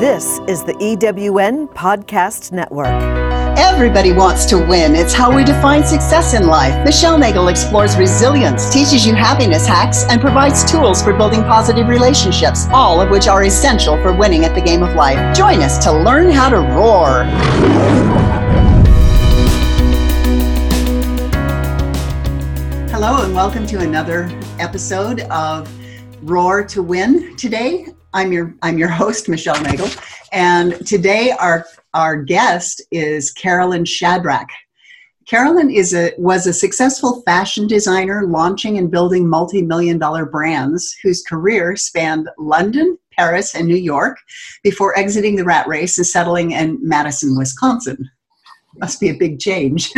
This is the EWN Podcast Network. Everybody wants to win. It's how we define success in life. Michelle Nagel explores resilience, teaches you happiness hacks, and provides tools for building positive relationships, all of which are essential for winning at the game of life. Join us to learn how to roar. Hello, and welcome to another episode of Roar to Win. Today, I'm your I'm your host, Michelle Nagel, and today our our guest is Carolyn Shadrach. Carolyn is a was a successful fashion designer, launching and building multi-million dollar brands whose career spanned London, Paris, and New York before exiting the rat race and settling in Madison, Wisconsin. Must be a big change.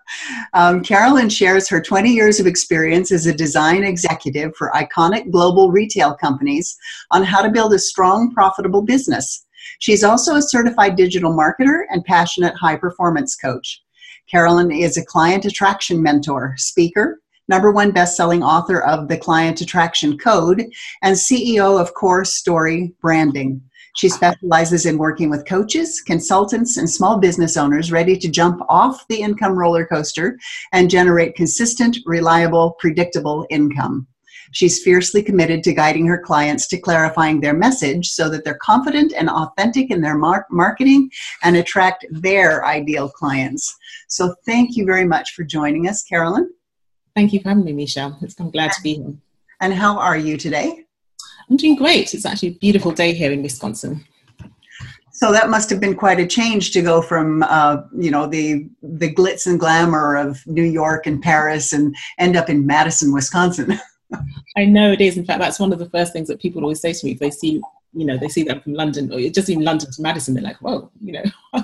um, Carolyn shares her 20 years of experience as a design executive for iconic global retail companies on how to build a strong, profitable business. She's also a certified digital marketer and passionate high performance coach. Carolyn is a client attraction mentor, speaker, number one best-selling author of The Client Attraction Code, and CEO of Core Story Branding. She specializes in working with coaches, consultants, and small business owners ready to jump off the income roller coaster and generate consistent, reliable, predictable income. She's fiercely committed to guiding her clients to clarifying their message so that they're confident and authentic in their mar- marketing and attract their ideal clients. So, thank you very much for joining us, Carolyn. Thank you for having me, Michelle. I'm glad to be here. And how are you today? I'm doing great. It's actually a beautiful day here in Wisconsin. So that must have been quite a change to go from, uh, you know, the the glitz and glamour of New York and Paris and end up in Madison, Wisconsin. I know it is. In fact, that's one of the first things that people always say to me if they see, you know, they see that from London or just in London to Madison, they're like, whoa, you know.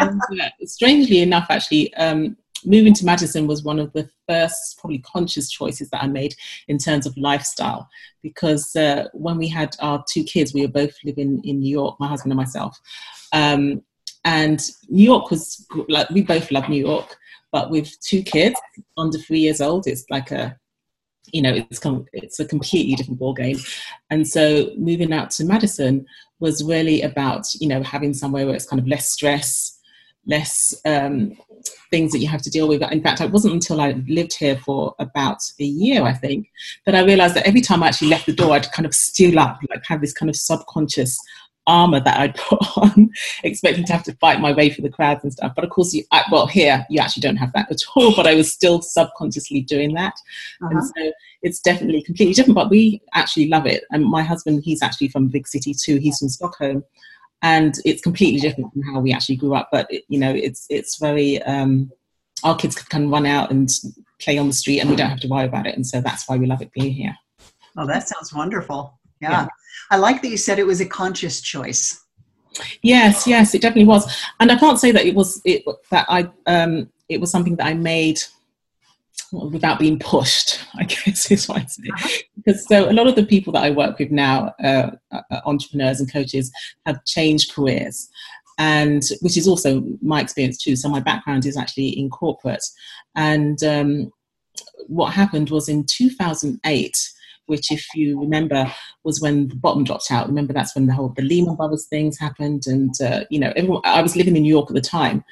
and uh, strangely enough, actually, um, moving to Madison was one of the first, probably conscious choices that I made in terms of lifestyle. Because uh, when we had our two kids, we were both living in New York, my husband and myself. Um, and New York was like, we both love New York, but with two kids under three years old, it's like a, you know, it's, com- it's a completely different ball game. And so moving out to Madison was really about, you know, having somewhere where it's kind of less stress, less um, things that you have to deal with. In fact, it wasn't until I lived here for about a year, I think, that I realized that every time I actually left the door, I'd kind of steel up, like have this kind of subconscious armor that I'd put on, expecting to have to fight my way through the crowds and stuff. But of course, you, I, well, here you actually don't have that at all. But I was still subconsciously doing that, uh-huh. and so it's definitely completely different. But we actually love it. And my husband, he's actually from big city too. He's from Stockholm, and it's completely different from how we actually grew up. But you know, it's it's very um, our kids can run out and play on the street, and we don't have to worry about it, and so that's why we love it being here. Oh, that sounds wonderful. Yeah. yeah. I like that you said it was a conscious choice. Yes, yes, it definitely was, and I can't say that it was it that I um, it was something that I made without being pushed, I guess is what I say. Uh-huh. Because so a lot of the people that I work with now, uh, uh, entrepreneurs and coaches, have changed careers, and which is also my experience too. So my background is actually in corporate, and um, what happened was in 2008 which, if you remember, was when the bottom dropped out. Remember, that's when the whole the Lehman Brothers things happened, and uh, you know, everyone. I was living in New York at the time,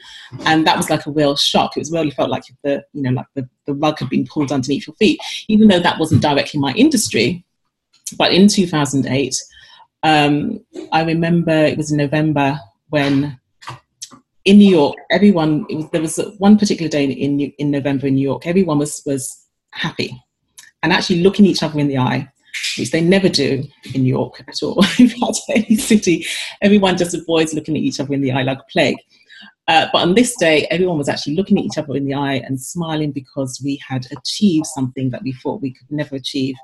and that was like a real shock. It was really felt like the you know, like the, the rug had been pulled underneath your feet, even though that wasn't directly my industry. But in 2008, um, I remember it was in November when in New York, everyone was, there was one particular day in in November in New York, everyone was was happy and actually looking each other in the eye, which they never do in New York at all. in fact, any city, everyone just avoids looking at each other in the eye like a plague. Uh, but on this day, everyone was actually looking at each other in the eye and smiling because we had achieved something that we thought we could never achieve.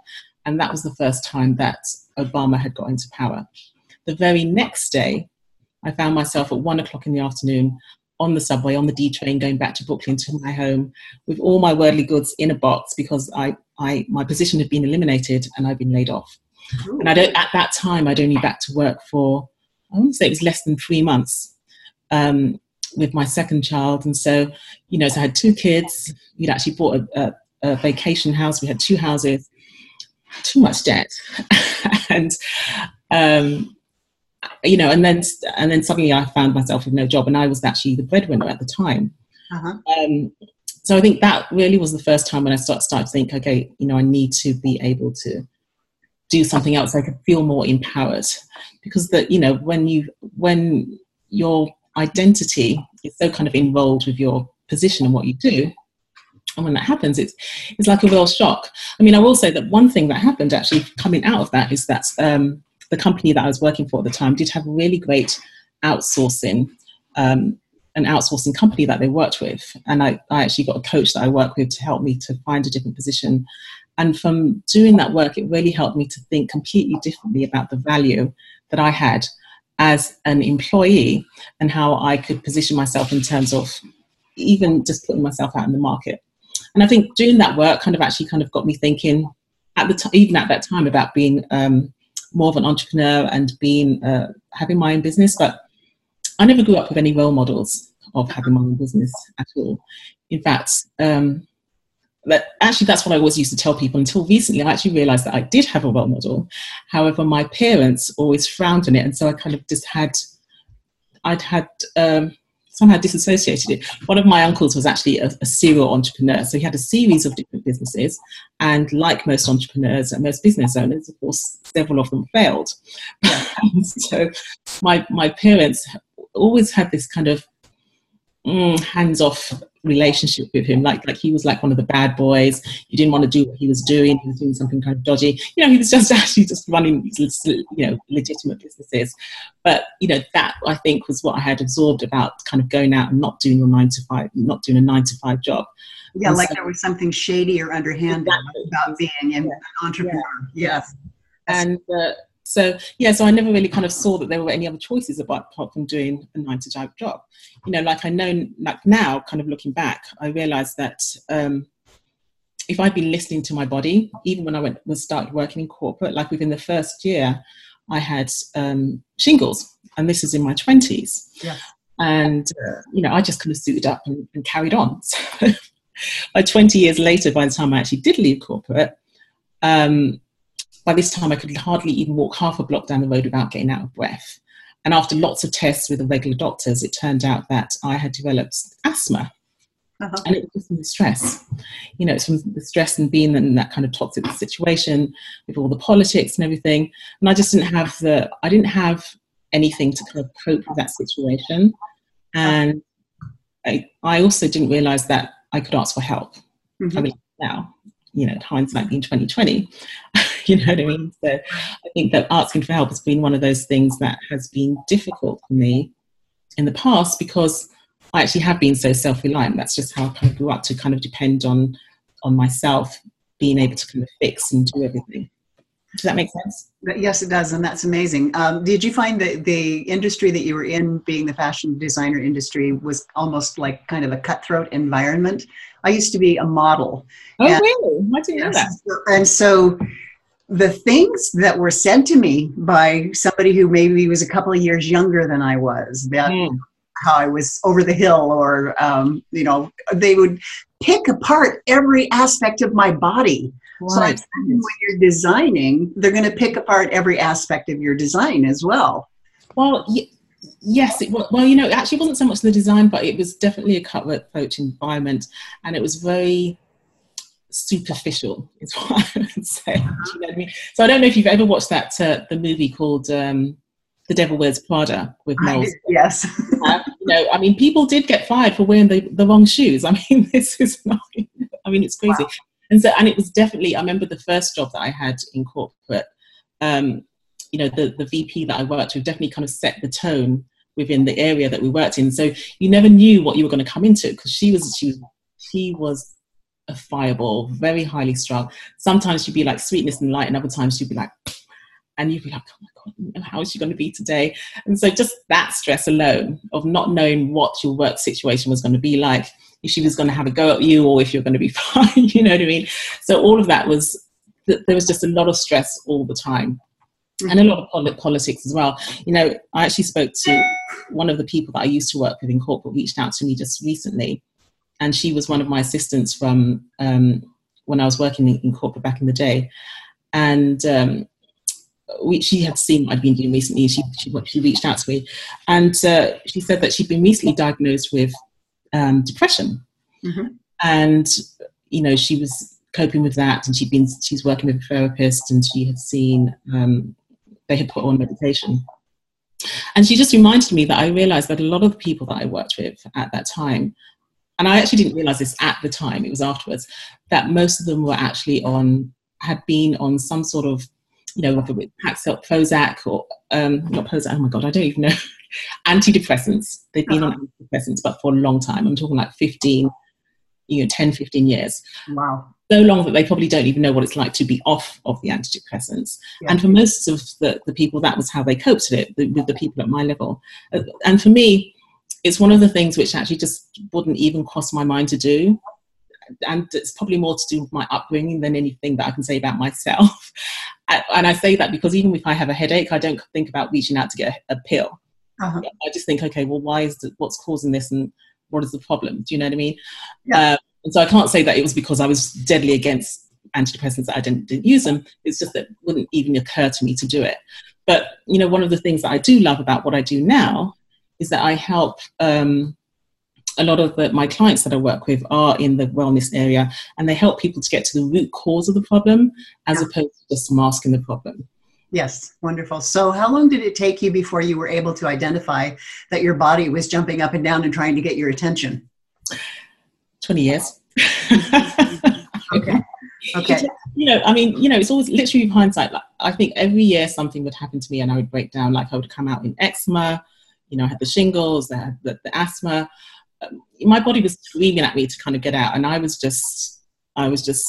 And that was the first time that Obama had got into power. The very next day, I found myself at one o'clock in the afternoon on the subway, on the D train, going back to Brooklyn to my home with all my worldly goods in a box because I, I my position had been eliminated and I'd been laid off. Ooh. And I don't, at that time, I'd only back to work for, I want to say it was less than three months um, with my second child. And so, you know, so I had two kids. We'd actually bought a, a, a vacation house. We had two houses, too much debt. and um, you know, and then and then suddenly I found myself with no job, and I was actually the breadwinner at the time. Uh-huh. Um, so I think that really was the first time when I start, started to think, okay, you know, I need to be able to do something else. I could feel more empowered because that you know when you when your identity is so kind of involved with your position and what you do. And when that happens, it's it's like a real shock. I mean, I will say that one thing that happened actually coming out of that is that um, the company that I was working for at the time did have really great outsourcing, um, an outsourcing company that they worked with. And I, I actually got a coach that I work with to help me to find a different position. And from doing that work, it really helped me to think completely differently about the value that I had as an employee and how I could position myself in terms of even just putting myself out in the market. And I think doing that work kind of actually kind of got me thinking at the time, even at that time, about being um, more of an entrepreneur and being uh, having my own business. But I never grew up with any role models of having my own business at all. In fact, um, that actually that's what I always used to tell people until recently. I actually realized that I did have a role model. However, my parents always frowned on it, and so I kind of just had, I'd had um, somehow disassociated it. One of my uncles was actually a, a, serial entrepreneur, so he had a series of different businesses, and like most entrepreneurs and most business owners, of course, several of them failed. so my my parents always had this kind of mm, hands off relationship with him. Like like he was like one of the bad boys. You didn't want to do what he was doing. He was doing something kind of dodgy. You know, he was just actually just running you know legitimate businesses. But you know that I think was what I had absorbed about kind of going out and not doing your nine to five, not doing a nine to five job. Yeah, and like so, there was something shady or underhanded exactly. about being an yeah. entrepreneur. Yeah. Yes. And uh, so yeah, so I never really kind of saw that there were any other choices apart, apart from doing a nine to five job. You know, like I know, like now, kind of looking back, I realised that um, if I'd been listening to my body, even when I went was started working in corporate, like within the first year, I had um, shingles, and this is in my twenties. Yeah. And uh, you know, I just kind of suited up and, and carried on. So, by 20 years later, by the time I actually did leave corporate, um, by this time, I could hardly even walk half a block down the road without getting out of breath. And after lots of tests with the regular doctors, it turned out that I had developed asthma. Uh-huh. And it was from the stress. You know, it's from the stress and being in that kind of toxic situation with all the politics and everything. And I just didn't have the, I didn't have anything to kind of cope with that situation. And I, I also didn't realize that I could ask for help. Mm-hmm. I mean, now, you know, hindsight being 2020, you know what I mean? So I think that asking for help has been one of those things that has been difficult for me in the past because I actually have been so self-reliant. That's just how I kind of grew up to kind of depend on on myself being able to kind of fix and do everything. Does that make sense? Yes, it does, and that's amazing. Um, did you find that the industry that you were in, being the fashion designer industry, was almost like kind of a cutthroat environment? I used to be a model. Oh, and, really? I didn't know that. And so the things that were said to me by somebody who maybe was a couple of years younger than I was, that mm. how I was over the hill, or um, you know, they would pick apart every aspect of my body. So when you're designing, they're going to pick apart every aspect of your design as well. Well, y- yes. It, well, you know, it actually wasn't so much the design, but it was definitely a cutthroat environment, and it was very superficial is what I would say. Uh-huh. You know I mean? So I don't know if you've ever watched that uh, the movie called um, The Devil Wears Prada with Mel. Yes. uh, you know, I mean, people did get fired for wearing the, the wrong shoes. I mean, this is not. I mean, it's crazy. Wow. And so, and it was definitely. I remember the first job that I had in corporate. Um, you know, the the VP that I worked with definitely kind of set the tone within the area that we worked in. So you never knew what you were going to come into because she was she was she was a fireball, very highly strung. Sometimes she'd be like sweetness and light, and other times she'd be like, and you'd be like, oh my God, how is she going to be today? And so just that stress alone of not knowing what your work situation was going to be like, if she was going to have a go at you or if you're going to be fine, you know what I mean? So all of that was, there was just a lot of stress all the time. Mm-hmm. And a lot of politics as well. You know, I actually spoke to one of the people that I used to work with in corporate, reached out to me just recently, and she was one of my assistants from um, when I was working in, in, corporate back in the day. And um, we, she had seen what I'd been doing recently. She she, she reached out to me, and uh, she said that she'd been recently diagnosed with um, depression, mm-hmm. and you know she was coping with that, and she'd been she's working with a therapist, and she had seen um, they had put on meditation. And she just reminded me that I realized that a lot of the people that I worked with at that time, and I actually didn't realize this at the time, it was afterwards, that most of them were actually on, had been on some sort of, you know, whether it Paxil, Prozac or, um, not Prozac, oh my God, I don't even know, antidepressants. They've been uh-huh. on antidepressants, but for a long time. I'm talking like 15, you know, 10, 15 years. Wow so long that they probably don't even know what it's like to be off of the antidepressants. Yeah. And for most of the, the people, that was how they coped with it, the, with the people at my level. Uh, and for me, it's one of the things which actually just wouldn't even cross my mind to do. And it's probably more to do with my upbringing than anything that I can say about myself. and I say that because even if I have a headache, I don't think about reaching out to get a, pill. Uh-huh. I just think, okay, well, why is the, what's causing this and what is the problem? Do you know what I mean? Yeah. Uh, and so I can't say that it was because I was deadly against antidepressants that I didn't, didn't use them. It's just that it wouldn't even occur to me to do it. But you know, one of the things that I do love about what I do now is that I help um, a lot of the, my clients that I work with are in the wellness area, and they help people to get to the root cause of the problem as yeah. opposed to just masking the problem. Yes, wonderful. So, how long did it take you before you were able to identify that your body was jumping up and down and trying to get your attention? 20 years. okay. Okay. You know, I mean, you know, it's always literally hindsight. Like, I think every year something would happen to me and I would break down. Like I would come out in eczema, you know, I had the shingles, I had the, the asthma. Um, my body was screaming at me to kind of get out. And I was just, I was just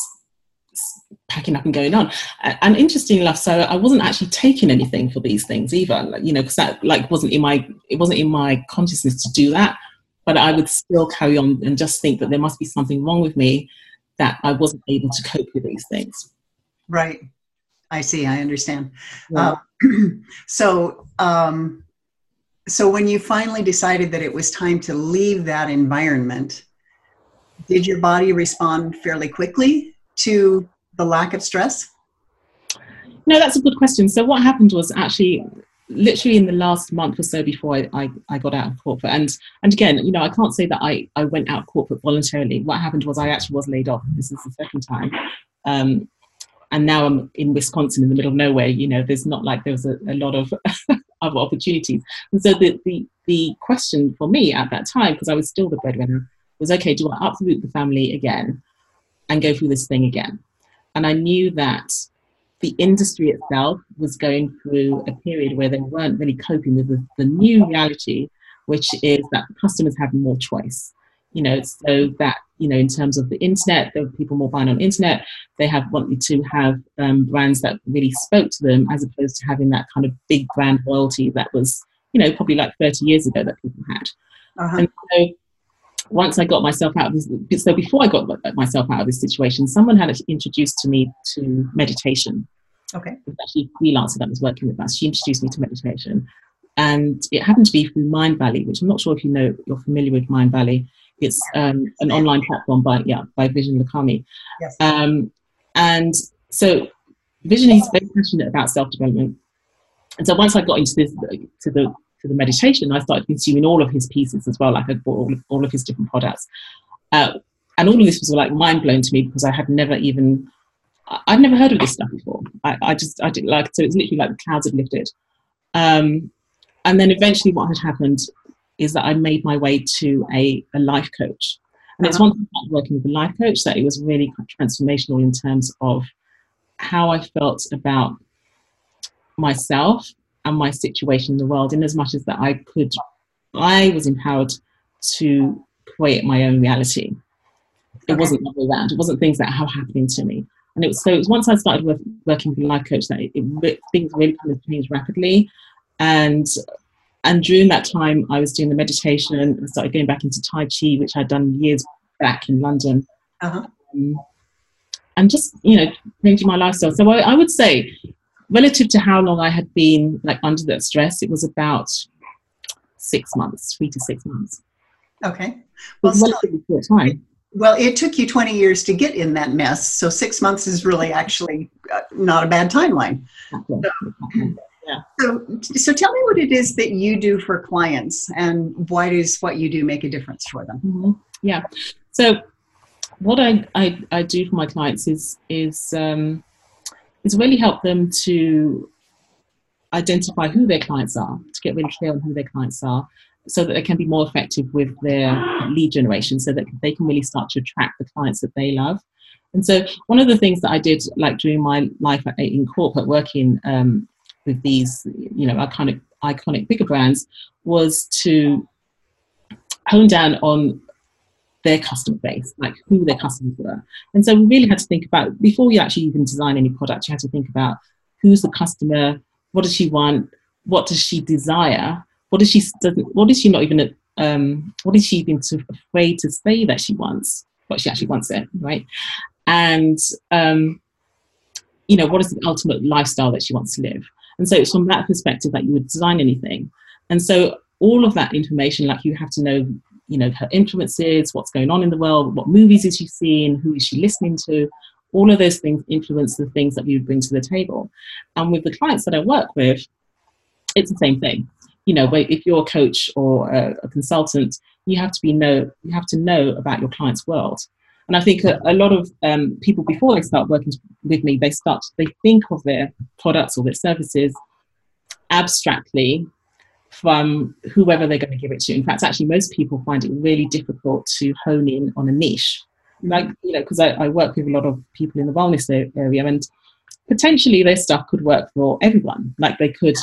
packing up and going on. And interesting enough, so I wasn't actually taking anything for these things either, like, you know, because that like wasn't in my, it wasn't in my consciousness to do that but I would still carry on and just think that there must be something wrong with me that I wasn't able to cope with these things. Right. I see. I understand. Yeah. Uh, so, um, so when you finally decided that it was time to leave that environment, did your body respond fairly quickly to the lack of stress? No, that's a good question. So what happened was actually literally in the last month or so before I, I, I, got out of corporate. And and again you know i can't say that i i went out corporate voluntarily. What happened was i actually was laid off. This is the second time. Um, and now i'm in wisconsin in the middle of nowhere. You know there's not like there was a, a lot of other opportunities and so the, the the question for me at that time because i was still the breadwinner was okay do i uproot the family again and go through this thing again and i knew that the industry itself was going through a period where they weren't really coping with the, the new reality, which is that customers have more choice. You know, so that you know, in terms of the internet, there were people more buying on internet. They have wanted to have um, brands that really spoke to them, as opposed to having that kind of big brand loyalty that was, you know, probably like 30 years ago that people had. Uh-huh. And so once I got myself out of this, so before I got myself out of this situation, someone had introduced to me to meditation. Okay. It was actually a freelancer that was working with us. She introduced me to meditation. And it happened to be through Mindvalley, which I'm not sure if you know, you're familiar with Mindvalley. It's um, an online platform by, yeah, by Vishen Lakhiani. Yes. Um, and so Vishen is very passionate about self-development. And so once I got into this, to the to the meditation, I started consuming all of his pieces as well. Like I bought all of, all of his different products. Uh, and all of this was like mind blowing to me because I had never even, I'd never heard of this stuff before. I, I just, I didn't like, so it's literally like the clouds had lifted. Um, and then eventually what had happened is that I made my way to a, a life coach. And it's uh-huh. one thing about working with a life coach that it was really transformational in terms of how I felt about myself and my situation in the world in as much as that I could, I was empowered to create my own reality. It wasn't the around. It wasn't things that are happening to me. And it was so it was once I started work, working with a life coach that it, it, things really kind of changed rapidly. And and during that time, I was doing the meditation and started going back into Tai Chi, which I'd done years back in London. Uh-huh. Um, and just, you know, changing my lifestyle. So I, I would say relative to how long I had been like under that stress, it was about six months, three to six months. Okay. Well, short time. Well, it took you 20 years to get in that mess, so six months is really actually uh, not a bad timeline. Yeah. So, so tell me what it is that you do for clients, and why does what you do make a difference for them? Mhm. Yeah. So what I, I, I do for my clients is is um, is really help them to identify who their clients are, to get really clear on who their clients are, so that they can be more effective with their lead generation, so that they can really start to attract the clients that they love. And so one of the things that I did, like during my life in corporate, working um, with these, you know, iconic iconic bigger brands, was to hone down on their customer base, like who their customers were. And so we really had to think about before you actually even design any product, you had to think about who's the customer, what does she want, what does she desire, what does she what is she not even um, what is she even too afraid to say that she wants, what she actually wants it, right? And um, you know, what is the ultimate lifestyle that she wants to live? And so it's from that perspective that you would design anything. And so all of that information, like you have to know you know her influences what's going on in the world what movies is she seeing who is she listening to? All of those things influence the things that would bring to the table. And with the clients that i work with it's the same thing. You know if you're a coach or a, a consultant you have to be know you have to know about your client's world and i think a, a lot of um, people before they start working with me they start they think of their products or their services abstractly from whoever they're going to give it to. In fact, actually, most people find it really difficult to hone in on a niche. Like, you know, because I, I, work with a lot of people in the wellness area, and potentially their stuff could work for everyone. Like, they could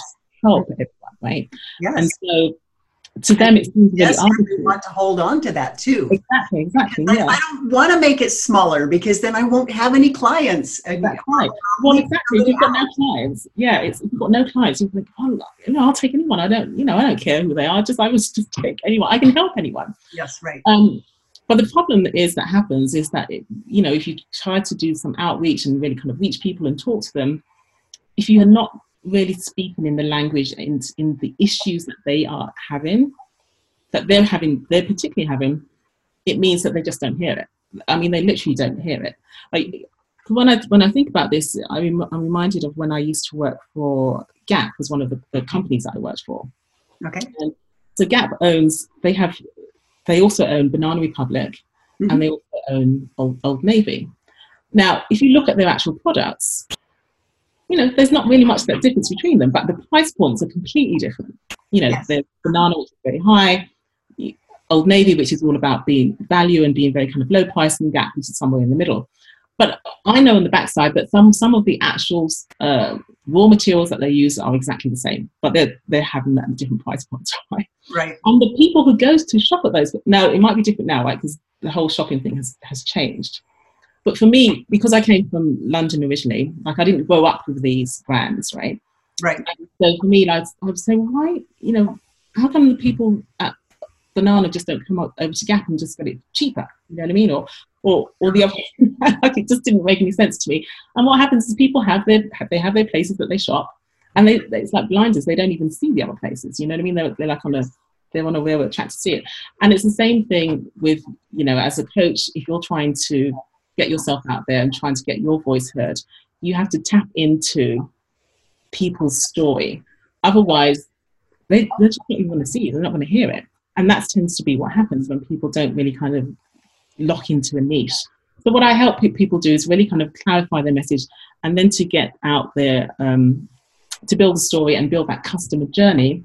help everyone, right? Yes. And so to them it seems really yes, we want to hold on to that too. Exactly, exactly. I, Yeah. I don't want to make it smaller because then I won't have any clients. And That's right. Well, exactly. If you've got no clients, yeah, it's if you've got no clients. You think, oh, you know, I'll take anyone. I don't, you know, I don't care who they are. Just I was just take anyone. I can help anyone. Yes, right. Um, but the problem is that happens is that it, you know if you try to do some outreach and really kind of reach people and talk to them, if you are not really speaking in the language and in the issues that they are having, that they're having, they're particularly having, it means that they just don't hear it. I mean, they literally don't hear it. Like when I when I think about this, I rem- I'm reminded of when I used to work for Gap, was one of the, the companies that I worked for. Okay. So Gap owns, they have, they also own Banana Republic Mhm. and they also own Old, Old Navy. Now, if you look at their actual products, you know, there's not really much that difference between them, but the price points are completely different. You know, Yes. the banana, which is very high, Old Navy, which is all about being value and being very kind of low price, and Gap, which is somewhere in the middle. But I know on the backside that some some of the actual uh, raw materials that they use are exactly the same, but they're they're having that different price points, right? Right. And the people who goes to shop at those now it might be different now, right? Because the whole shopping thing has has changed. But for me, because I came from London originally, like I didn't grow up with these brands, right? Right. So for me, like, I would say, why, you know, how come the people at Banana just don't come up over to Gap and just get it cheaper? You know what I mean? Or, or, or the other, like it just didn't make any sense to me. And what happens is people have their, they have their places that they shop, and they, it's like blinders. They don't even see the other places. You know what I mean? They're, they're like on a, they're on a railroad track to see it. And it's the same thing with, you know, as a coach, if you're trying to get yourself out there and trying to get your voice heard, you have to tap into people's story. Otherwise, they, they're just not even going to see it. They're not going to hear it. And that tends to be what happens when people don't really kind of lock into a niche. So what I help people do is really kind of clarify their message and then to get out there um, to build a story and build that customer journey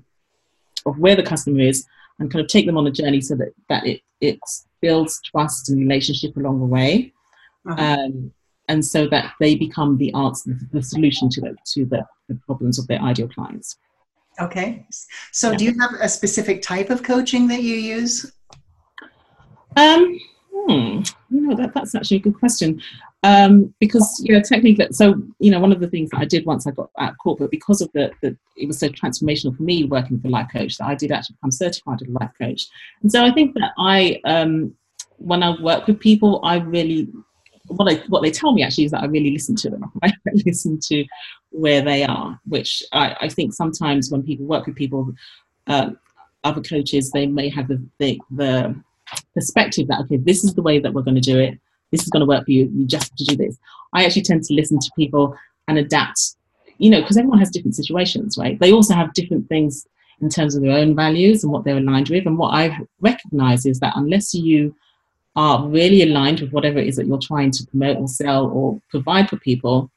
of where the customer is and kind of take them on a journey so that, that it, it builds trust and relationship along the way. Uh-huh. Um, and so that they become the answer, the solution to the, to the, the problems of their ideal clients. Okay. So, do you have a specific type of coaching that you use? Um, hmm, you know, that, that's actually a good question. Um, because, you know, technically, so, you know, one of the things that I did once I got out of corporate, because of the, the, it was so transformational for me working for Life Coach, that I did actually become certified as a life coach. And so I think that I, um, when I work with people, I really, what I, what they tell me actually is that I really listen to them. I listen to where they are, which I, I think sometimes when people work with people, um, other coaches, they may have the, the, the perspective that okay, this is the way that we're going to do it. This is going to work for you. You just have to do this. I actually tend to listen to people and adapt. You know, because everyone has different situations, right? They also have different things in terms of their own values and what they're aligned with. And what I recognize is that unless you are really aligned with whatever it is that you're trying to promote or sell or provide for people,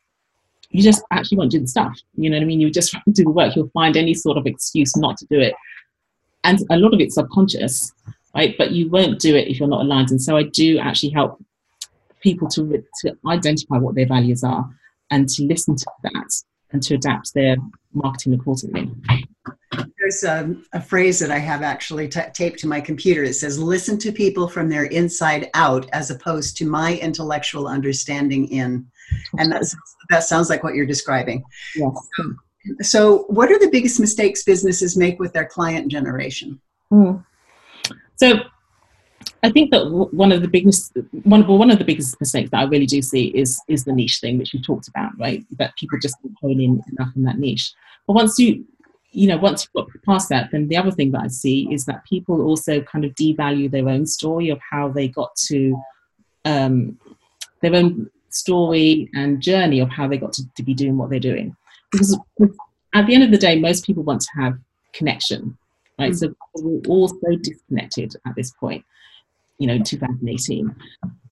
you just actually won't do the stuff. You know what I mean? You just do the work. You'll find any sort of excuse not to do it. And a lot of it's subconscious, right? But you won't do it if you're not aligned. And so I do actually help people to, to identify what their values are and to listen to that and to adapt their marketing accordingly. There's a, a, phrase that I have actually t- taped to my computer. It says, listen to people from their inside out as opposed to my intellectual understanding in. And that's, that sounds like what you're describing. Yes. So, what are the biggest mistakes businesses make with their client generation? Mm. So, I think that one of the biggest one of one of the biggest mistakes that I really do see is is the niche thing, which we talked about, right? That people just don't hone in enough on that niche. But once you you know once you've got past that, then the other thing that I see is that people also kind of devalue their own story of how they got to um, their own story and journey of how they got to, to be doing what they're doing. Because at the end of the day, most people want to have connection, right? Mm-hmm. So we're all so disconnected at this point you know 2018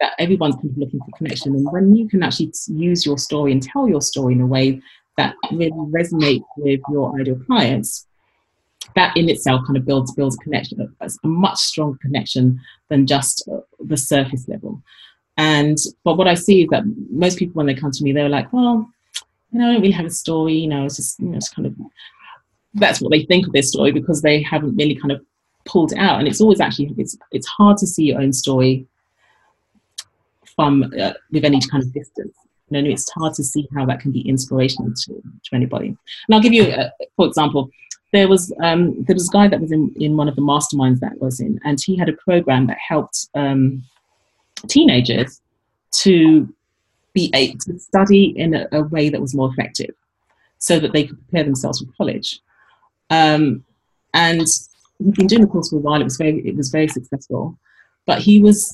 that everyone's kind of looking for connection and when you can actually use your story and tell your story in a way that really resonates with your ideal clients that in itself kind of builds builds connection a much stronger connection than just the surface level. And but what i see is that most people when they come to me they're like well you know i don't really have a story you know it's just you know it's kind of that's what they think of their story because they haven't really kind of pulled it out. And it's always actually it's it's hard to see your own story from uh, with any kind of distance you know it's hard to see how that can be inspirational to, to anybody. And i'll give you a, for example there was um, there was a guy that was in, in one of the masterminds that was in and he had a program that helped um, teenagers to be able to study in a, a, way that was more effective so that they could prepare themselves for college. Um, and he'd been doing the course for a while. It was very it was very successful, but he was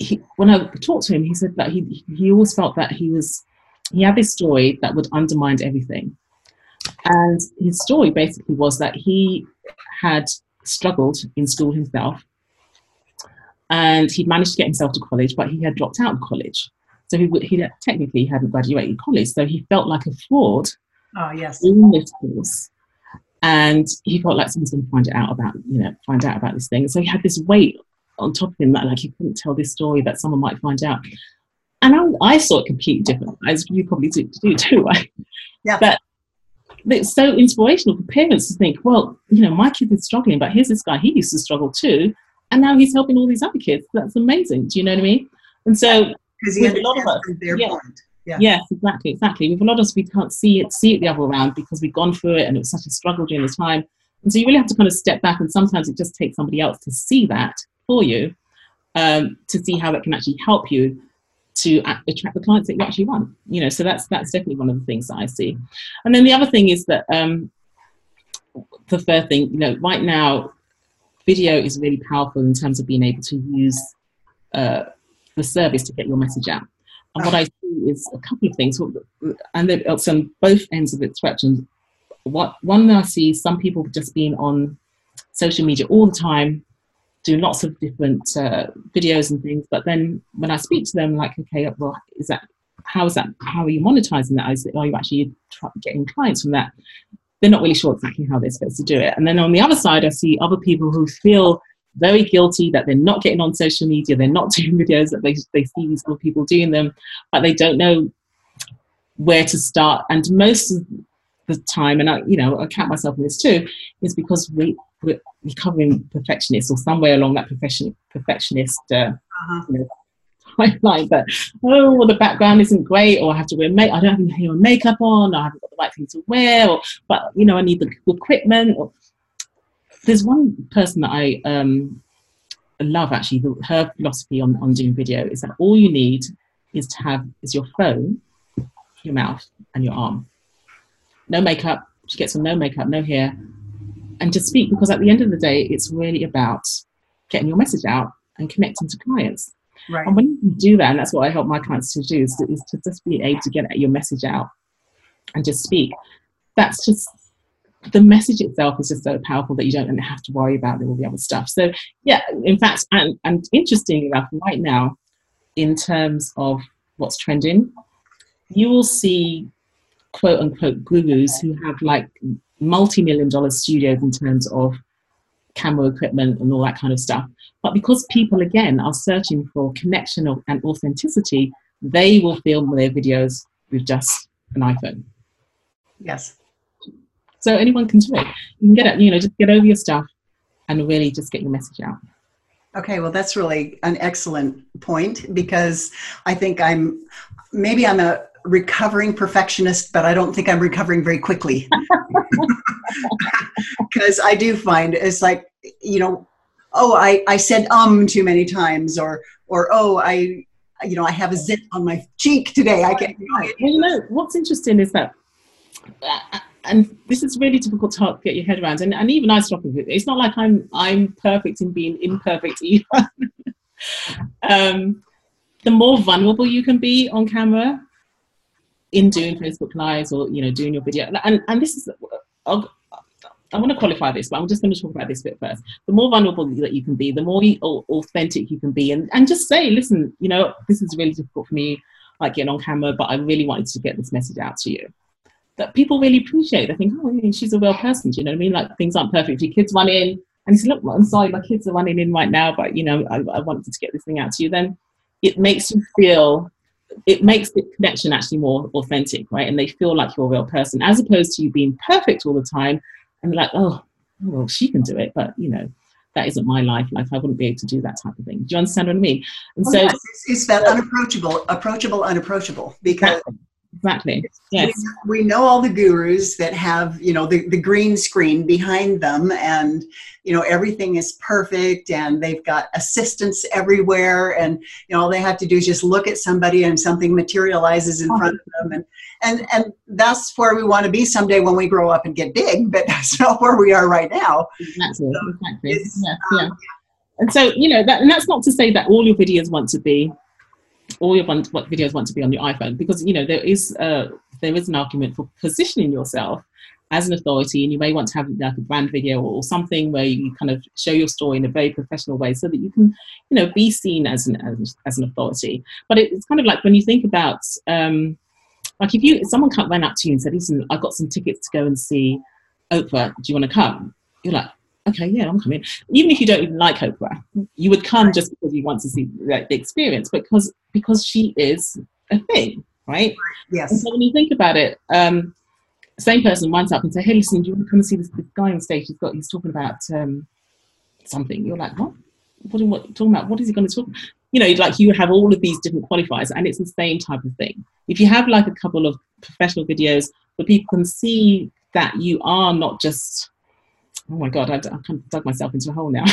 he, when I talked to him, he said that he he always felt that he was he had this story that would undermine everything, and his story basically was that he had struggled in school himself, and he'd managed to get himself to college, but he had dropped out of college. So he, he technically hadn't graduated college, so he felt like a fraud oh, yes. in this course and he felt like someone's going to find it out about you know find out about this thing so he had this weight on top of him that like he couldn't tell this story that someone might find out. And I, I saw it completely different as you probably do, do too right? Yeah. But it's so inspirational for parents to think well you know my kid is struggling but here's this guy he used to struggle too and now he's helping all these other kids. That's amazing. Do you know what i mean? And so because he understands their yeah, point yeah. Yes, exactly, exactly. With a lot of us, we can't see it, see it the other way around because we've gone through it and it was such a struggle during the time. And so you really have to kind of step back, and sometimes it just takes somebody else to see that for you, um, to see how that can actually help you to attract the clients that you actually want. You know, so that's that's definitely one of the things that I see. And then the other thing is that um, the third thing, you know, right now, video is really powerful in terms of being able to use uh, the service to get your message out. And what I see is a couple of things, and it's on both ends of the spectrum. What one I see some people just being on social media all the time, doing lots of different uh, videos and things. But then when I speak to them, like, okay, well, is that how is that? How are you monetizing that? Is, are you actually getting clients from that? They're not really sure exactly how they're supposed to do it. And then on the other side, I see other people who feel very guilty that they're not getting on social media, they're not doing videos, that they, they see these other people doing them, but they don't know where to start. And most of the time, and I, you know, I count myself in this too, is because we, recovering perfectionists or somewhere along that perfection, perfectionist uh, uh-huh. you know, timeline But oh, well, the background isn't great, or I have to wear make, I don't have any makeup on, or I haven't got the right thing to wear, or, but, you know, I need the equipment, or, there's one person that I um, love actually. The, her philosophy on, on doing video is that all you need is to have is your phone, your mouth, and your arm. No makeup. She gets on no makeup, no hair, and to speak because at the end of the day, it's really about getting your message out and connecting to clients. Right. And when you do that, and that's what I help my clients to do, is to, is to just be able to get your message out and just speak. That's just the message itself is just so powerful that you don't have to worry about all the other stuff. So yeah, in fact, and and interesting enough, right now, in terms of what's trending, you will see quote unquote gurus who have like multi-million dollar studios in terms of camera equipment and all that kind of stuff. But because people again are searching for connection and authenticity, they will film their videos with just an iPhone. Yes. So anyone can do it. You can get it, you know, just get over your stuff and really just get your message out. Okay, well, that's really an excellent point because I think I'm maybe I'm a recovering perfectionist, but I don't think I'm recovering very quickly. Because I do find it's like, you know, oh, I, I said um too many times, or or oh, I you know, I have a zit on my cheek today. I can. Well, you know, what's interesting is that uh, and this is really difficult to get your head around. And, and even I struggle with it. It's not like I'm I'm perfect in being imperfect either. um, the more vulnerable you can be on camera in doing Facebook lives or you know doing your video, and and this is. I'll, I want to qualify this, but I'm just going to talk about this bit first. The more vulnerable that you can be, the more authentic you can be, and, and just say, listen, you know, this is really difficult for me, like getting on camera, but I really wanted to get this message out to you that people really appreciate. They think, oh, she's a real person. Do you know what I mean? Like things aren't perfect. Your kids run in, and you say, look, I'm sorry, my kids are running in right now, but you know, I, I wanted to get this thing out to you. Then it makes you feel, it makes the connection actually more authentic, right? And they feel like you're a real person, as opposed to you being perfect all the time and like, oh, well, she can do it, but you know, that isn't my life. Like I wouldn't be able to do that type of thing. Do you understand what I mean? And oh, so yes. it's, it's, that unapproachable, approachable, unapproachable because exactly exactly yes we, we, know all the gurus that have you know the, the green screen behind them and you know everything is perfect and they've got assistants everywhere and you know all they have to do is just look at somebody and something materializes in front of them and and and that's where we want to be someday when we grow up and get big but that's not where we are right now exactly, so exactly. Yeah, yeah. Um, and so you know that and that's not to say that all your videos want to be all your what videos want to be on your iPhone because you know there is uh, there is an argument for positioning yourself as an authority and you may want to have like a brand video or something where you kind of show your story in a very professional way so that you can you know be seen as an as, as an authority. But it, it's kind of like when you think about um, like if you if someone ran up to you and said listen i've got some tickets to go and see oprah. Do you want to come? You're like okay, yeah, I'm coming. Even if you don't even like Oprah, you would come just because you want to see the, the experience, because because she is a thing, right? Yes. And so when you think about it, um, same person winds up and say, "Hey, listen, do you want to come and see this, this guy on stage? He's got he's talking about um, something." You're like, "What? What are you talking about? What is he going to talk?" You know, like you have all of these different qualifiers, and it's the same type of thing. If you have like a couple of professional videos where people can see that you are not just oh my god, I, I kind of dug myself into a hole now.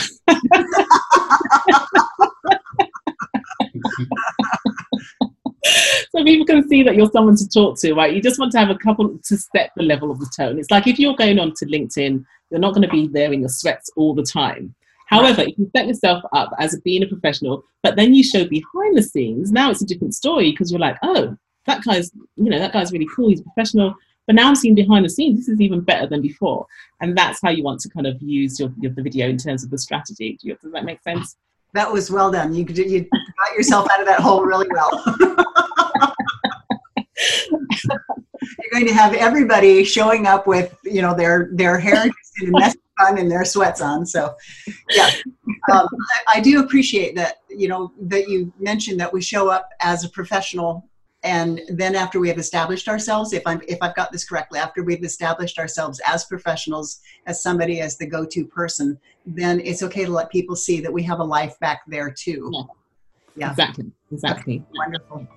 so people can see that you're someone to talk to, right? You just want to have a couple to set the level of the tone. It's like if you're going on to LinkedIn, you're not going to be there in your sweats all the time. However, if you set yourself up as being a professional, but then you show behind the scenes, now it's a different story because you're like, oh, that guy's, you know, that guy's really cool. He's professional. But now I'm seeing behind the scenes, this is even better than before. And that's how you want to kind of use your, your the video in terms of the strategy. Does that make sense? That was well done. You, you got yourself out of that hole really well. You're going to have everybody showing up with, you know, their their hair in a mess fun and their sweats on. So, yeah, um, I, I, do appreciate that. You know that you mentioned that we show up as a professional and then after we have established ourselves if i'm if i've got this correctly after we've established ourselves as professionals as somebody as the go-to person then it's okay to let people see that we have a life back there too yeah, yeah. exactly exactly wonderful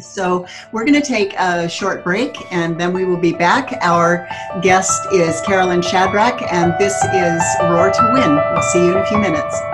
so we're going to take a short break and then we will be back. Our guest is Carolyn Shadrach, and this is Roar to Win. We'll see you in a few minutes.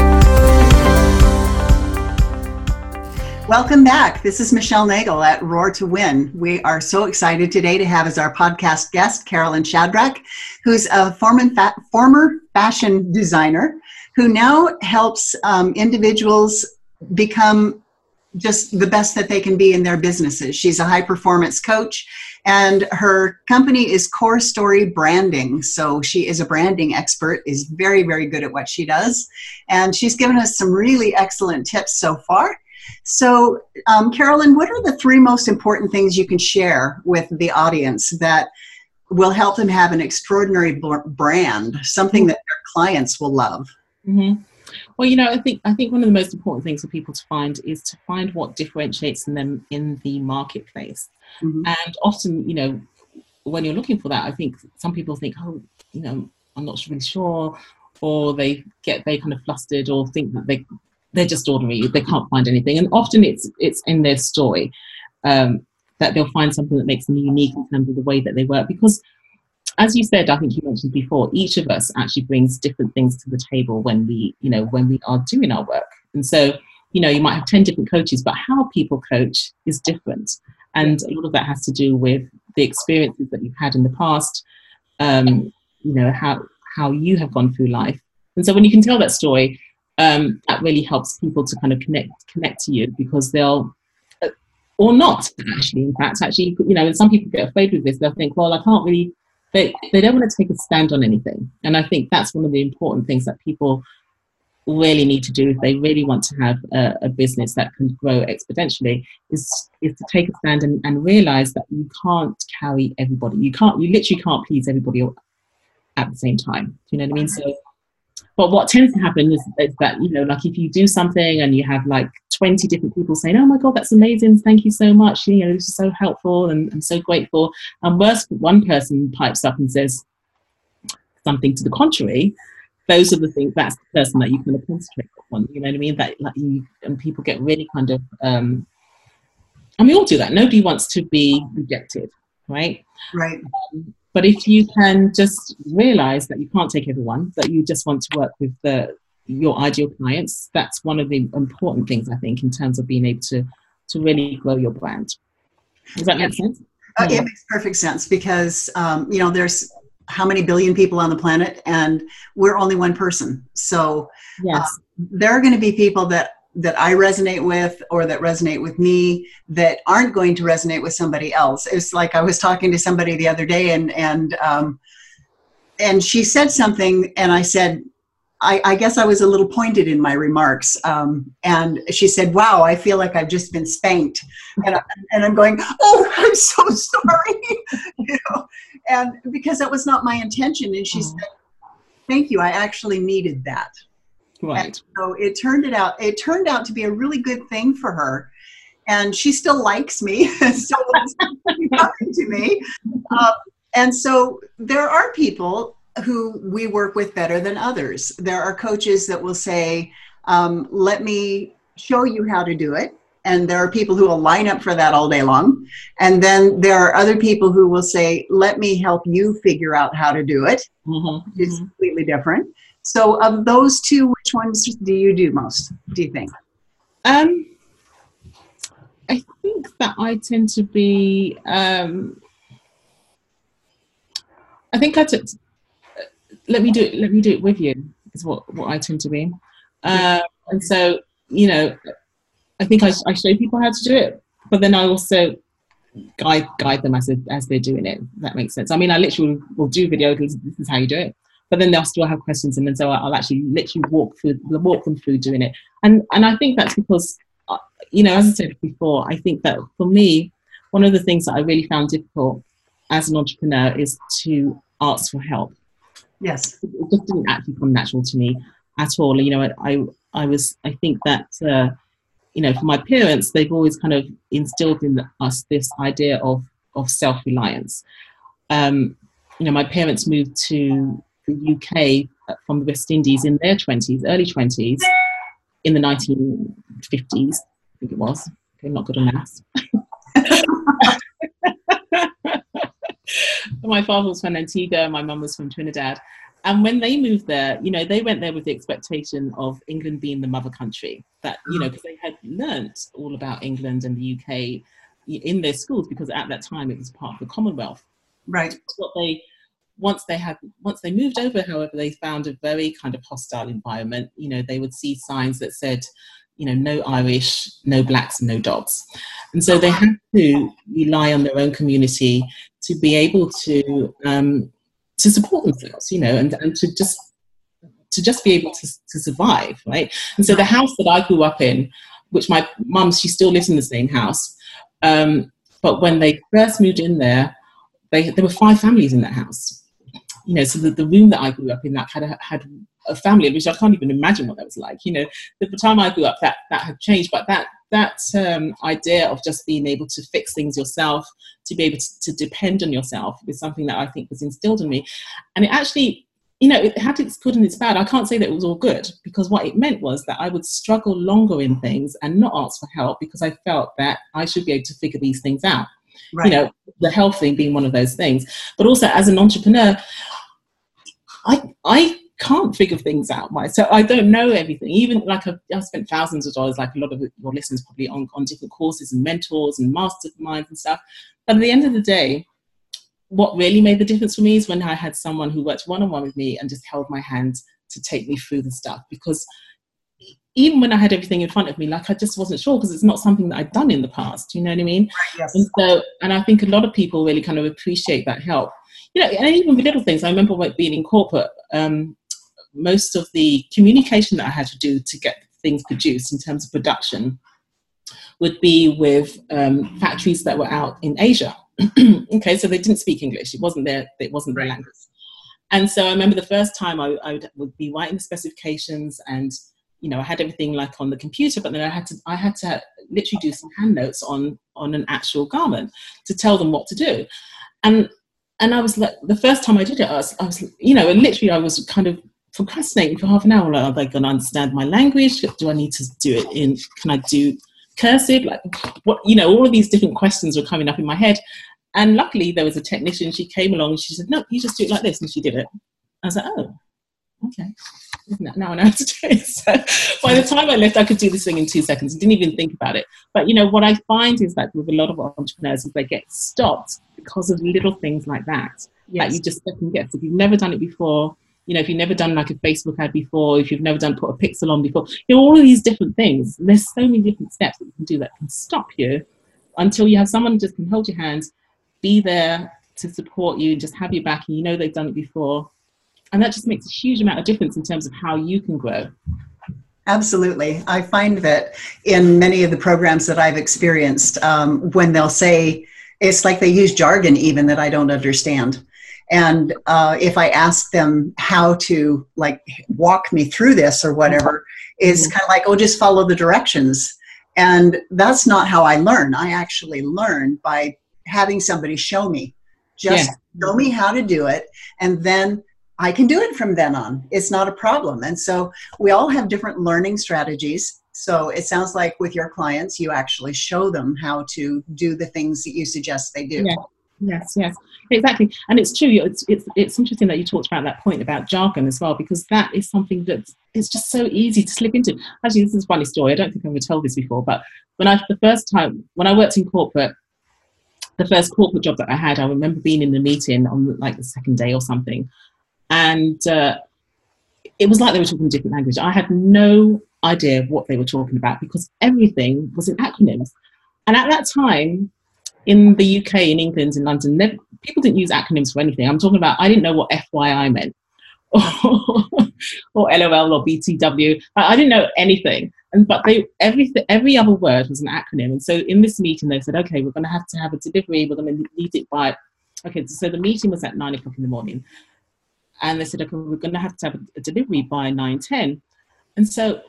Welcome back. This is Michelle Nagel at Roar to Win. We are so excited today to have as our podcast guest Carolyn Shadrach, who's a former, fashion designer who now helps um, individuals become just the best that they can be in their businesses. She's a high performance coach and her company is Core Story Branding. So she is a branding expert, is very, very good at what she does. And she's given us some really excellent tips so far. So, um, Carolyn, what are the three most important things you can share with the audience that will help them have an extraordinary brand, something that their clients will love? Mm-hmm. Well, you know, I think I think one of the most important things for people to find is to find what differentiates them in the marketplace. Mm-hmm. And often, you know, when you're looking for that, I think some people think, oh, you know, I'm not really sure, or they get very kind of flustered or think that they they're just ordinary. They can't find anything, and often it's it's in their story um, that they'll find something that makes them unique in terms of the way that they work. Because, as you said, I think you mentioned before, each of us actually brings different things to the table when we you know when we are doing our work, and so you know you might have ten different coaches, but how people coach is different, and a lot of that has to do with the experiences that you've had in the past. Um, you know how how you have gone through life, and so when you can tell that story um, that really helps people to kind of connect connect to you because they'll uh, or not actually in fact actually you know and some people get afraid with this. They'll think well i can't really they, they don't want to take a stand on anything. And i think that's one of the important things that people really need to do if they really want to have a, a business that can grow exponentially is is to take a stand and, and realize that you can't carry everybody. You can't you literally can't please everybody at the same time. Do you know what i mean? So but what tends to happen is, is, that, you know, like if you do something and you have like 20 different people saying, oh my God, that's amazing. Thank you so much. You know, this is so helpful and I'm so grateful. And worse, one person pipes up and says something to the contrary. Those are the things, that's the person that you kind of concentrate on. You know what I mean? That like you, and people get really kind of, um, and we all do that. Nobody wants to be rejected, right? Right. Um, but if you can just realize that you can't take everyone, that you just want to work with the your ideal clients, that's one of the important things I think in terms of being able to to really grow your brand. Does that make sense? Uh, it makes perfect sense because um, you know there's how many billion people on the planet, and we're only one person. So yes. Uh, there are going to be people that that I resonate with or that resonate with me that aren't going to resonate with somebody else. It's like I was talking to somebody the other day and and um, and she said something and I said, I, I guess I was a little pointed in my remarks. Um, and she said, wow, I feel like I've just been spanked. And, I, and I'm going, oh, I'm so sorry. you know, and because that was not my intention. And she mm. said, thank you. I actually needed that. Right. And so it turned it out. It turned out to be a really good thing for her, and she still likes me, still to me. Uh, and so there are people who we work with better than others. There are coaches that will say, um, "Let me show you how to do it." And there are people who will line up for that all day long. And then there are other people who will say, let me help you figure out how to do it. Mm-hmm. It's mm-hmm. completely different. So, of those two, which ones do you do most? Do you think? Um, I think that I tend to be. Um, I think I took. Let me do it. Let me do it with you. Is what what I tend to be, um, and so you know, I think I, I show people how to do it, but then I also guide guide them as they, as they're doing it. That makes sense. I mean, I literally will do videos. This is how you do it but then they'll still have questions, and then so I'll actually literally walk through walk them through doing it. And and I think that's because, uh, you know, as I said before, I think that for me, one of the things that I really found difficult as an entrepreneur is to ask for help. Yes, it just didn't actually come natural to me at all. You know, I I was, I think that, uh, you know, for my parents, they've always kind of instilled in us this idea of, of self reliance. Um, you know, my parents moved to the UK uh, from the West Indies in their 20s, early 20s, in the 1950s, I think it was. Okay, not good on maths. my father was from Antigua, my mum was from Trinidad. And when they moved there, you know, they went there with the expectation of England being the mother country. That, you know, because they had learnt all about England and the UK in their schools because at that time it was part of the Commonwealth. Right. What they once they had once they moved over, however, they found a very kind of hostile environment. You know, they would see signs that said, you know, no Irish, no blacks, no dogs. And so they had to rely on their own community to be able to um, to support themselves, you know, and, and to just to just be able to, to survive, right? And so the house that I grew up in, which my mum, she still lives in the same house, um, but when they first moved in there, they, there were five families in that house. You know, so the, the room that I grew up in that had a, had a family, which I can't even imagine what that was like. You know, the, time I grew up, that that had changed, but that that um, idea of just being able to fix things yourself, to be able to, to depend on yourself, was something that I think was instilled in me, and it actually you know, it had its good and its bad. I can't say that it was all good because what it meant was that I would struggle longer in things and not ask for help because I felt that I should be able to figure these things out. Right. You know, the health thing being one of those things. But also as an entrepreneur, I I can't figure things out myself. So I don't know everything. Even like I've, I've, spent thousands of dollars, like a lot of your listeners probably on, on different courses and mentors and masterminds and stuff. But at the end of the day, what really made the difference for me is when I had someone who worked one on one with me and just held my hand to take me through the stuff. Because even when I had everything in front of me, like I just wasn't sure because it's not something that I'd done in the past. You know what I mean? Yes. And so, and I think a lot of people really kind of appreciate that help. You know, and even with little things. I remember being in corporate. Um, most of the communication that I had to do to get things produced in terms of production would be with um, factories that were out in Asia. okay, so they didn't speak English. It wasn't their it wasn't their language. And so I remember the first time I, I would, would, be writing the specifications and you know I had everything like on the computer, but then I had to I had to literally do some hand notes on on an actual garment to tell them what to do. And and I was like the first time I did it, I was, I was you know, and literally I was kind of procrastinating for half an hour. Like, are they going to understand my language? Do I need to do it in? Can I do cursive? Like, what? You know, all of these different questions were coming up in my head. And luckily, there was a technician. She came along and she said, "No, you just do it like this," and she did it. I was like, "Oh, okay." Now I know to do it. So by the time I left, I could do this thing in two seconds. I didn't even think about it. But you know, what I find is that with a lot of entrepreneurs, is they get stopped because of little things like that. Yes. That you just second guess. If you've never done it before, you know, if you've never done like a Facebook ad before, if you've never done put a pixel on before, you know, all of these different things. There's so many different steps that you can do that can stop you until you have someone just can hold your hand, be there to support you, and just have your back, and you know they've done it before. And that just makes a huge amount of difference in terms of how you can grow. Absolutely. I find that in many of the programs that I've experienced, um, when they'll say, it's like they use jargon even that I don't understand and uh, if i ask them how to like walk me through this or whatever it's mm-hmm. kind of like oh just follow the directions and that's not how i learn i actually learn by having somebody show me just yeah. show me how to do it and then i can do it from then on it's not a problem and so we all have different learning strategies so it sounds like with your clients you actually show them how to do the things that you suggest they do yeah. Yes, yes, exactly, and it's true. It's it's it's interesting that you talked about that point about jargon as well, because that is something that it's just so easy to slip into. Actually, this is a funny story. I don't think I've ever told this before, but when I the first time when I worked in corporate, the first corporate job that I had, I remember being in the meeting on like the second day or something, and uh, it was like they were talking a different language. I had no idea what they were talking about because everything was in acronyms, and at that time in the UK, in England, in London, people didn't use acronyms for anything. I'm talking about, I didn't know what FYI meant or, or LOL or BTW. I, I didn't know anything. And, but they, every, every other word was an acronym. And so in this meeting, they said, okay, we're going to have to have a delivery. We're going to need it by, okay, so the meeting was at nine o'clock in the morning. And they said, okay, we're going to have to have a, delivery by 9.10. And so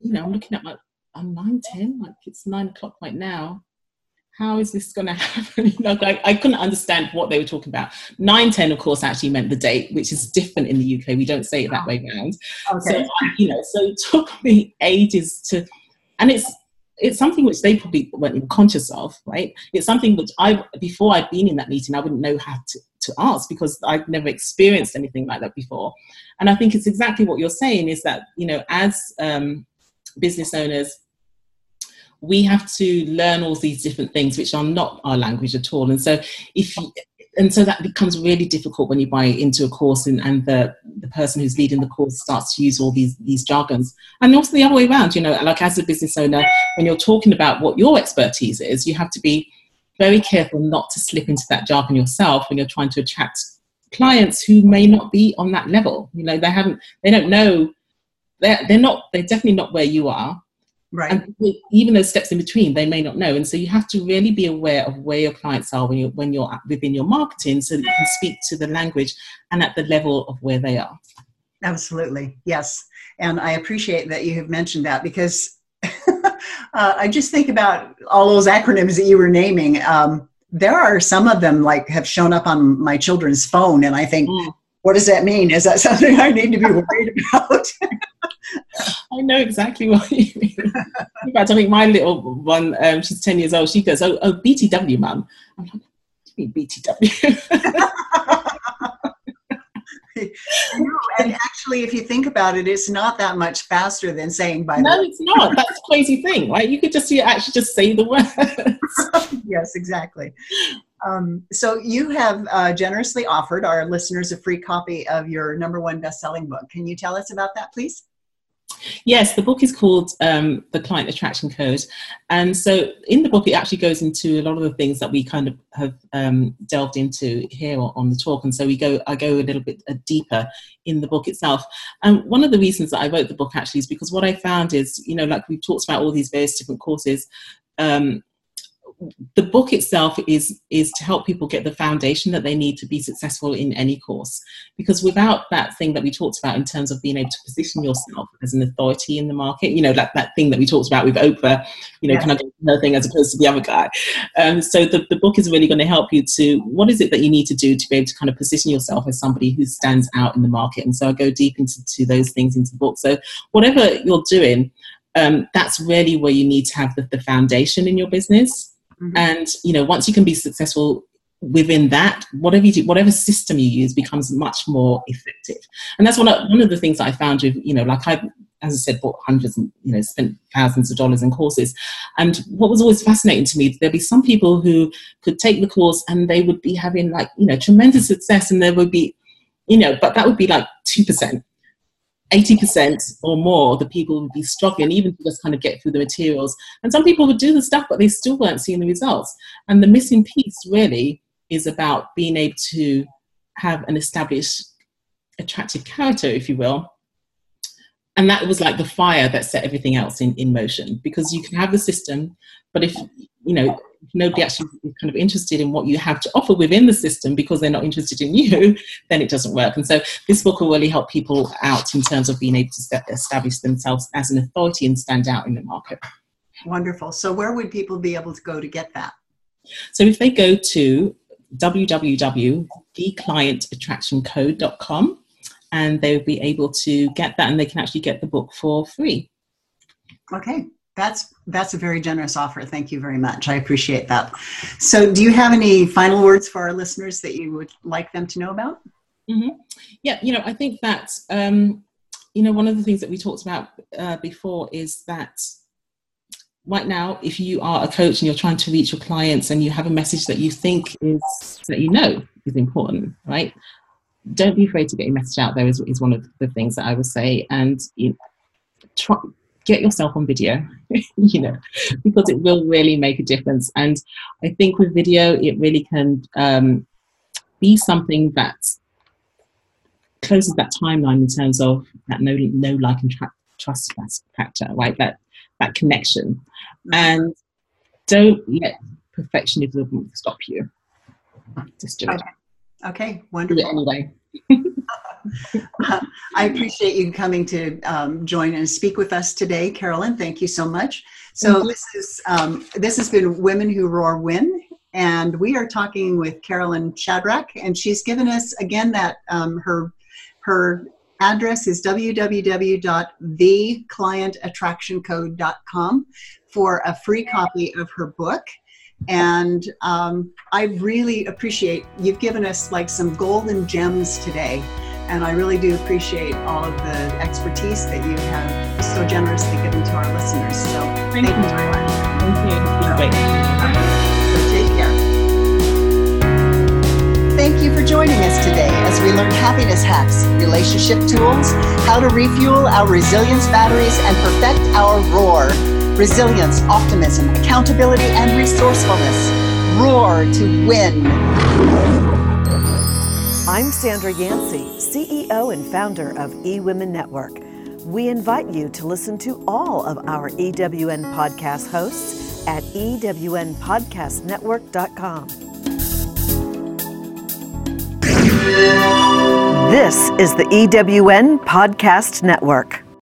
you know, I'm looking at my, I'm nine, 10, like it's nine o'clock right now. How is this going to happen? you know, I, I couldn't understand what they were talking about. 9.10, of course, actually meant the date, which is different in the UK. We don't say it that way around. Oh, okay. So, you know, so it took me ages to, and it's, it's something which they probably weren't even conscious of, right? It's something which I, before I'd been in that meeting, I wouldn't know how to, to ask because I've never experienced anything like that before. And I think it's exactly what you're saying is that, you know, as um, business owners, we have to learn all these different things which are not our language at all. And so if you, and so that becomes really difficult when you buy into a course and, and the, the person who's leading the course starts to use all these these jargons and also the other way around you know like as a business owner when you're talking about what your expertise is you have to be very careful not to slip into that jargon yourself when you're trying to attract clients who may not be on that level you know they haven't they don't know they're, they're not they're definitely not where you are Right. And even those steps in between, they may not know. And so you have to really be aware of where your clients are when you're, when you're within your marketing so that you can speak to the language and at the level of where they are. Absolutely. Yes. And I appreciate that you have mentioned that because uh, I just think about all those acronyms that you were naming. Um, there are some of them like have shown up on my children's phone and I think, mm. what does that mean? Is that something I need to be worried about? I know exactly what you mean. In fact, I think my little one, um, she's 10 years old, she goes, Oh, oh BTW, mum. I'm like, What do you mean BTW? and actually, if you think about it, it's not that much faster than saying by No, it's not. That's a crazy thing, right? You could just you actually just say the words. yes, exactly. Um, so you have uh, generously offered our listeners a free copy of your number one best-selling book. Can you tell us about that, please? Yes, the book is called um, The Client Attraction Code. And so in the book, it actually goes into a lot of the things that we kind of have um, delved into here on the talk. And so we go, I go a little bit uh, deeper in the book itself. And one of the reasons that I wrote the book actually is because what I found is, you know, like we've talked about all these various different courses, um, the book itself is is to help people get the foundation that they need to be successful in any course. Because without that thing that we talked about in terms of being able to position yourself as an authority in the market you know like that thing that we talked about with oprah you know yeah. kind of her thing as opposed to the other guy. Um, so the, the book is really going to help you to what is it that you need to do to be able to kind of position yourself as somebody who stands out in the market? And so i go deep into those things into the book. So whatever you're doing um, that's really where you need to have the, the foundation in your business Mm-hmm. And you know, once you can be successful within that, whatever you do, whatever system you use becomes much more effective. And that's one of, one of the things that I found with, you know, like I, as I said, bought hundreds and, you know, spent thousands of dollars in courses. And what was always fascinating to me, there'd be some people who could take the course and they would be having like, you know, tremendous success and there would be, you know, but that would be like 2%. 80% or more the people would be struggling even to just kind of get through the materials. And some people would do the stuff, but they still weren't seeing the results. And the missing piece really is about being able to have an established attractive character, if you will. And that was like the fire that set everything else in, in motion because you can have the system, but if you know nobody actually is kind of interested in what you have to offer within the system because they're not interested in you, then it doesn't work. And so this book will really help people out in terms of being able to establish themselves as an authority and stand out in the market. Wonderful. So where would people be able to go to get that? So if they go to www.theclientattractioncode.com and they'll be able to get that and they can actually get the book for free. Okay, that's that's a very generous offer. Thank you very much. I appreciate that. So, do you have any final words for our listeners that you would like them to know about? Mm-hmm. Yeah, you know, I think that um, you know one of the things that we talked about uh, before is that right now, if you are a coach and you're trying to reach your clients and you have a message that you think is that you know is important, right? Don't be afraid to get your message out there. Is, is one of the things that I would say, and you know, try get yourself on video, you know, because it will really make a difference. And I think with video, it really can um, be something that closes that timeline in terms of that know, know like and tra- trust factor, right? That that connection, and don't let perfectionism stop you. Just do it. Okay, wonderful. Do it anyway. uh, I appreciate you coming to um, join and speak with us today, Carolyn. Thank you so much. So this is um, this has been Women Who Roar Win, and we are talking with Carolyn Shadrach, and she's given us again that um, her her address is www.theclientattractioncode.com for a free copy of her book. And um, I really appreciate you've given us like some golden gems today. And I really do appreciate all of the expertise that you have so generously given to our listeners. So thank, thank you very much. Thank you. So take care. Thank you for joining us today as we learn happiness hacks, relationship tools, how to refuel our resilience batteries, and perfect our roar resilience, optimism, accountability, and resourcefulness. Roar to win. I'm Sandra Yancey, CEO and founder of eWomen Network. We invite you to listen to all of our EWN podcast hosts at ewnpodcastnetwork.com. This is the EWN Podcast Network.